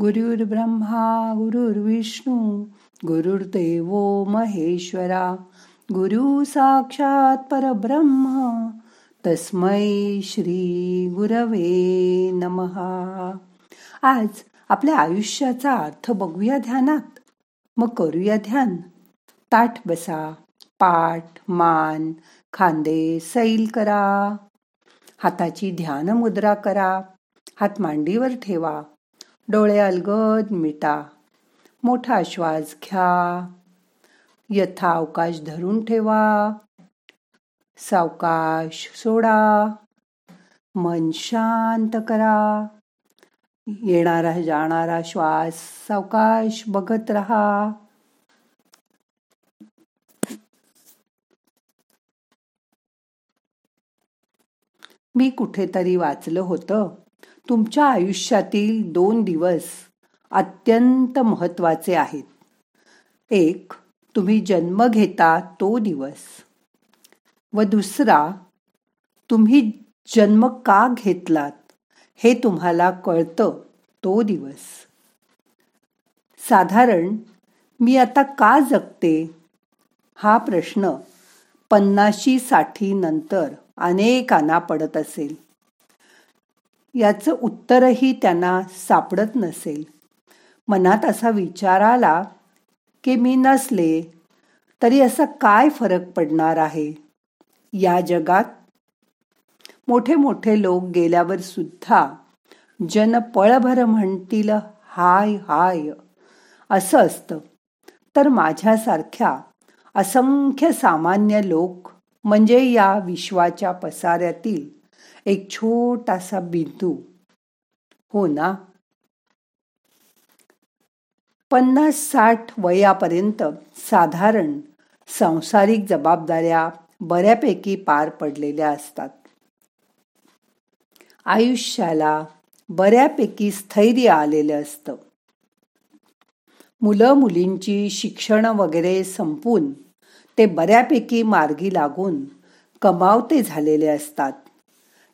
गुरुर्ब्रह्मा गुरुर्विष्णू गुरुर्देव महेश्वरा गुरु साक्षात परब्रह्म तस्मै श्री गुरवे नमहा आज आपल्या आयुष्याचा अर्थ बघूया ध्यानात. मग करूया ध्यान. ताठ बसा पाठ मान खांदे सैल करा. हाताची ध्यान मुद्रा करा. हात मांडीवर ठेवा. डोळे अलगद मिटा. मोठा श्वास घ्या. यथा अवकाश धरून ठेवा. सावकाश सोडा. मन शांत करा. येणारा जाणारा श्वास सावकाश बघत रहा. मी कुठेतरी वाचलं होतं. तुमच्या आयुष्यातील दोन दिवस अत्यंत महत्त्वाचे आहेत. एक तुम्ही जन्म घेता तो दिवस. व दुसरा तुम्ही जन्म का घेतलात हे तुम्हाला कळतं तो दिवस. साधारण मी आता का जगते? हा प्रश्न पन्नाशी साठी नंतर अनेकांना पडत असेल. याचं उत्तरही त्यांना सापडत नसेल. मनात असा विचार आला की मी नसले तरी असा काय फरक पडणार आहे? या जगात मोठे मोठे लोक गेल्यावर सुद्धा जन पळभर म्हणतील हाय हाय असं असतं. तर माझ्यासारख्या असंख्य सामान्य लोक म्हणजे या विश्वाच्या पसाऱ्यातील एक छोटासा बिंदू. हो ना? पन्नास साठ वयापर्यंत साधारण सांसारिक जबाबदाऱ्या बऱ्यापैकी पार पडलेल्या असतात. आयुष्याला बऱ्यापैकी स्थैर्य आलेलं असतं. मुलं मुलींची शिक्षण वगैरे संपून ते बऱ्यापैकी मार्गी लागून कमावते झालेले असतात.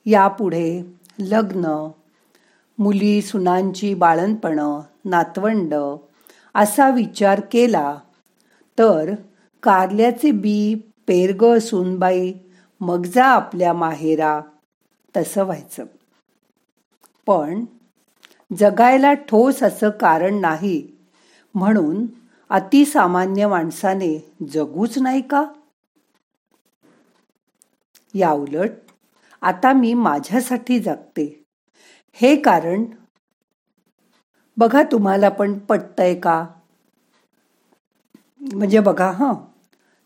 यापुढे लग्न मुली सुनांची बाळणपणं नातवंड असा विचार केला तर कारल्याचे बी पेरग सुनबाई मग जा आपल्या माहेरा तसं व्हायचं. पण जगायला ठोस असं कारण नाही म्हणून अतिसामान्य माणसाने जगूच नाही का? याउलट आता मी माझ्यासाठी जगते. हे कारण बघा तुम्हाला पण पटतंय का? म्हणजे बघा हां.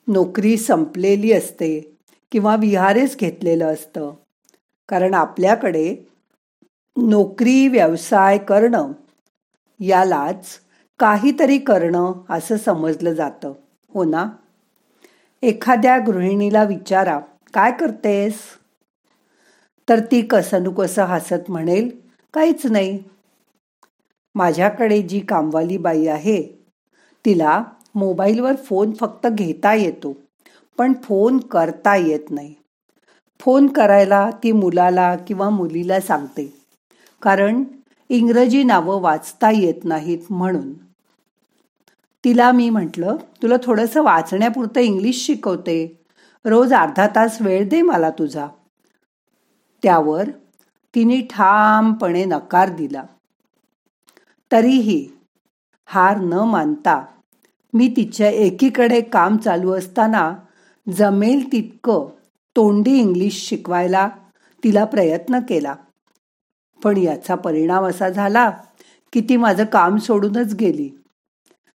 नोकरी संपलेली असते किंवा विहारेच घेतलेलं असतं. कारण आपल्याकडे नोकरी व्यवसाय करणं यालाच काहीतरी करणं असं समजलं जातं. हो ना? एखाद्या गृहिणीला विचारा काय करतेस? तर ती कसं हसत म्हणेल काहीच नाही. माझ्याकडे जी कामवाली बाई आहे तिला मोबाईलवर फोन फक्त घेता येतो पण फोन करता येत नाही. फोन करायला ती मुलाला किंवा मुलीला सांगते कारण इंग्रजी नावं वाचता येत नाहीत म्हणून. तिला मी म्हटलं तुला थोडंसं वाचण्यापुरतं इंग्लिश शिकवते. रोज अर्धा तास वेळ दे मला तुझा. त्यावर तिने ठामपणे नकार दिला. तरीही हार न मानता मी तिच्या एकीकडे काम चालू असताना जमेल तितकं तोंडी इंग्लिश शिकवायला तिला प्रयत्न केला. पण याचा परिणाम असा झाला की ती माझं काम सोडूनच गेली.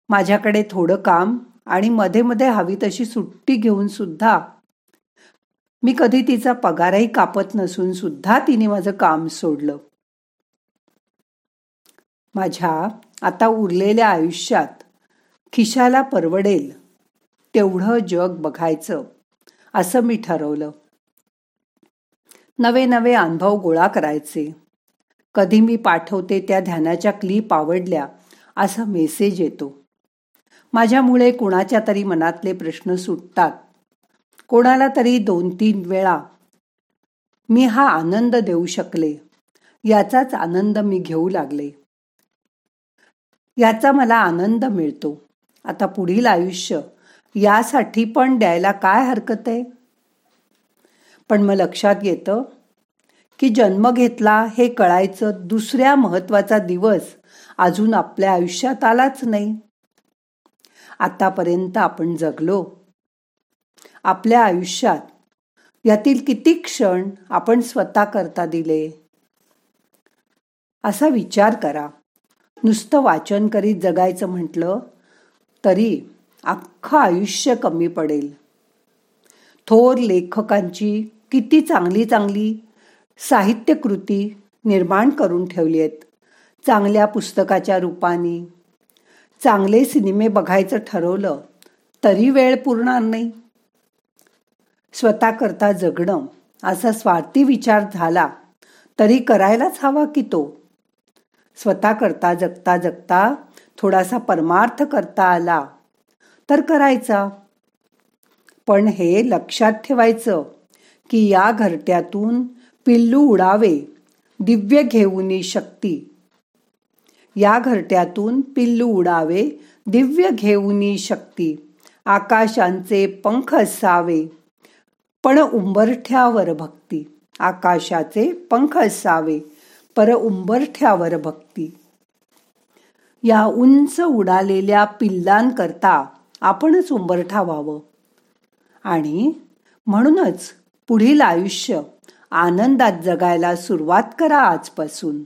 माझ्याकडे थोडं काम आणि मध्ये मध्ये हवी तशी सुट्टी घेऊन सुद्धा मी कधी तिचा पगारही कापत नसून सुद्धा तिने माझं काम सोडलं. माझ्या आता उरलेल्या आयुष्यात खिशाला परवडेल तेवढं जग बघायचं असं मी ठरवलं. नवे नवे अनुभव गोळा करायचे. कधी मी पाठवते त्या ध्यानाच्या क्लिप आवडल्या असा मेसेज येतो. माझ्यामुळे कुणाच्या तरी मनातले प्रश्न सुटतात. कोणाला तरी दोन तीन वेळा मी हा आनंद देऊ शकले. याचाच आनंद मी घेऊ लागले. याचा मला आनंद मिळतो. आता पुढील आयुष्य यासाठी पण द्यायला काय हरकत आहे? पण मग लक्षात येतं की जन्म घेतला हे कळायचं दुसऱ्या महत्त्वाचा दिवस अजून आपल्या आयुष्यात आलाच नाही. आतापर्यंत आपण जगलो आपल्या आयुष्यात. यातील किती क्षण आपण स्वतः करता दिले? असा विचार करा. नुसतं वाचन करीत जगायचं म्हटलं तरी अख्खं आयुष्य कमी पडेल. थोर लेखकांची किती चांगली चांगली साहित्यकृती निर्माण करून ठेवली आहेत. चांगल्या पुस्तकाच्या रूपाने. चांगले सिनेमे बघायचं ठरवलं तरी वेळ पुरणार नाही. स्वतः करता जगणं असा स्वार्थी विचार झाला तरी करायलाच हवा की तो. स्वतः करता जगता जगता थोडासा परमार्थ करता आला तर करायचा. पण हे लक्षात ठेवायचं की या घरट्यातून पिल्लू उडावे दिव्य घेऊनी शक्ती. या घरट्यातून पिल्लू उडावे दिव्य घेऊनी शक्ती. आकाशांचे पंख असावे. पण उंबरठ्यावर भक्ती. आकाशाचे पंख असावे पर उंबरठ्यावर भक्ती. या उंच उडालेल्या पिल्लांकरता आपणच उंबरठा व्हावं. आणि म्हणूनच पुढील आयुष्य आनंदात जगायला सुरुवात करा आजपासून.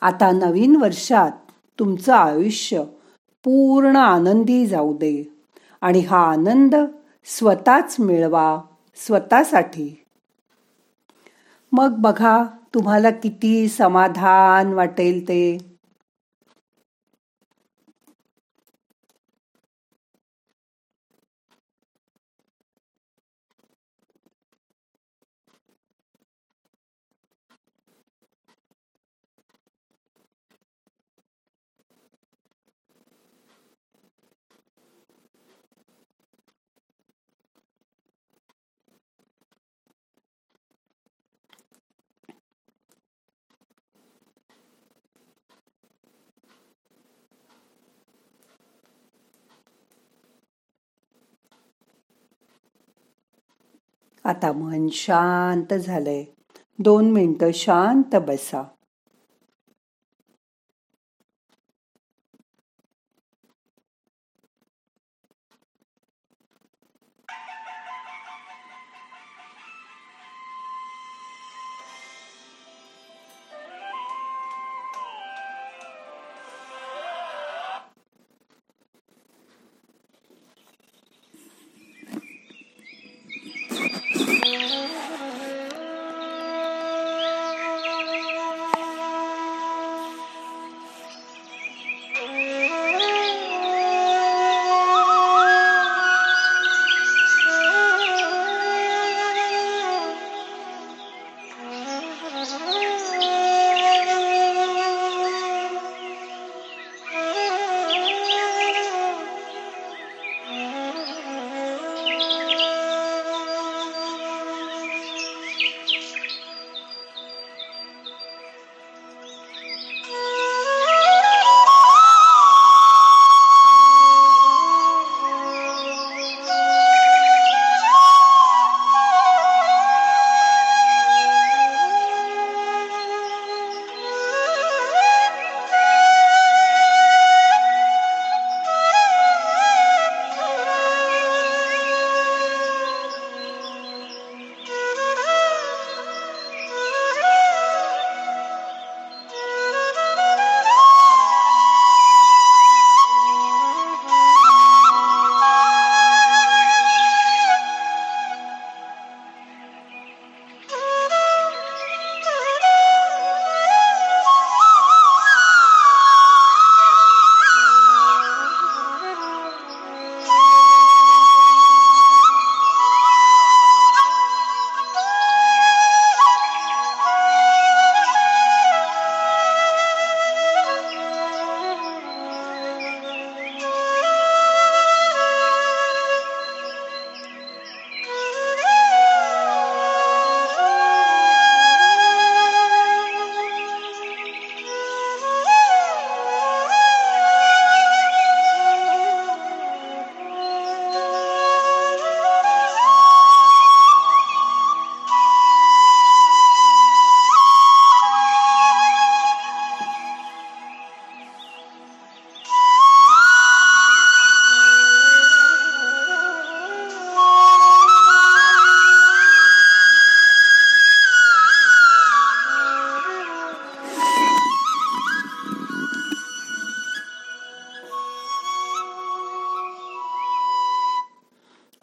आता नवीन वर्षात तुमचं आयुष्य पूर्ण आनंदी जाऊ दे. आणि हा आनंद स्वतःच मिळवा. स्वतःसाठी. मग बघा तुम्हाला किती समाधान वाटेल ते. आता मन शांत झालंय. दोन मिनटं शांत बसा.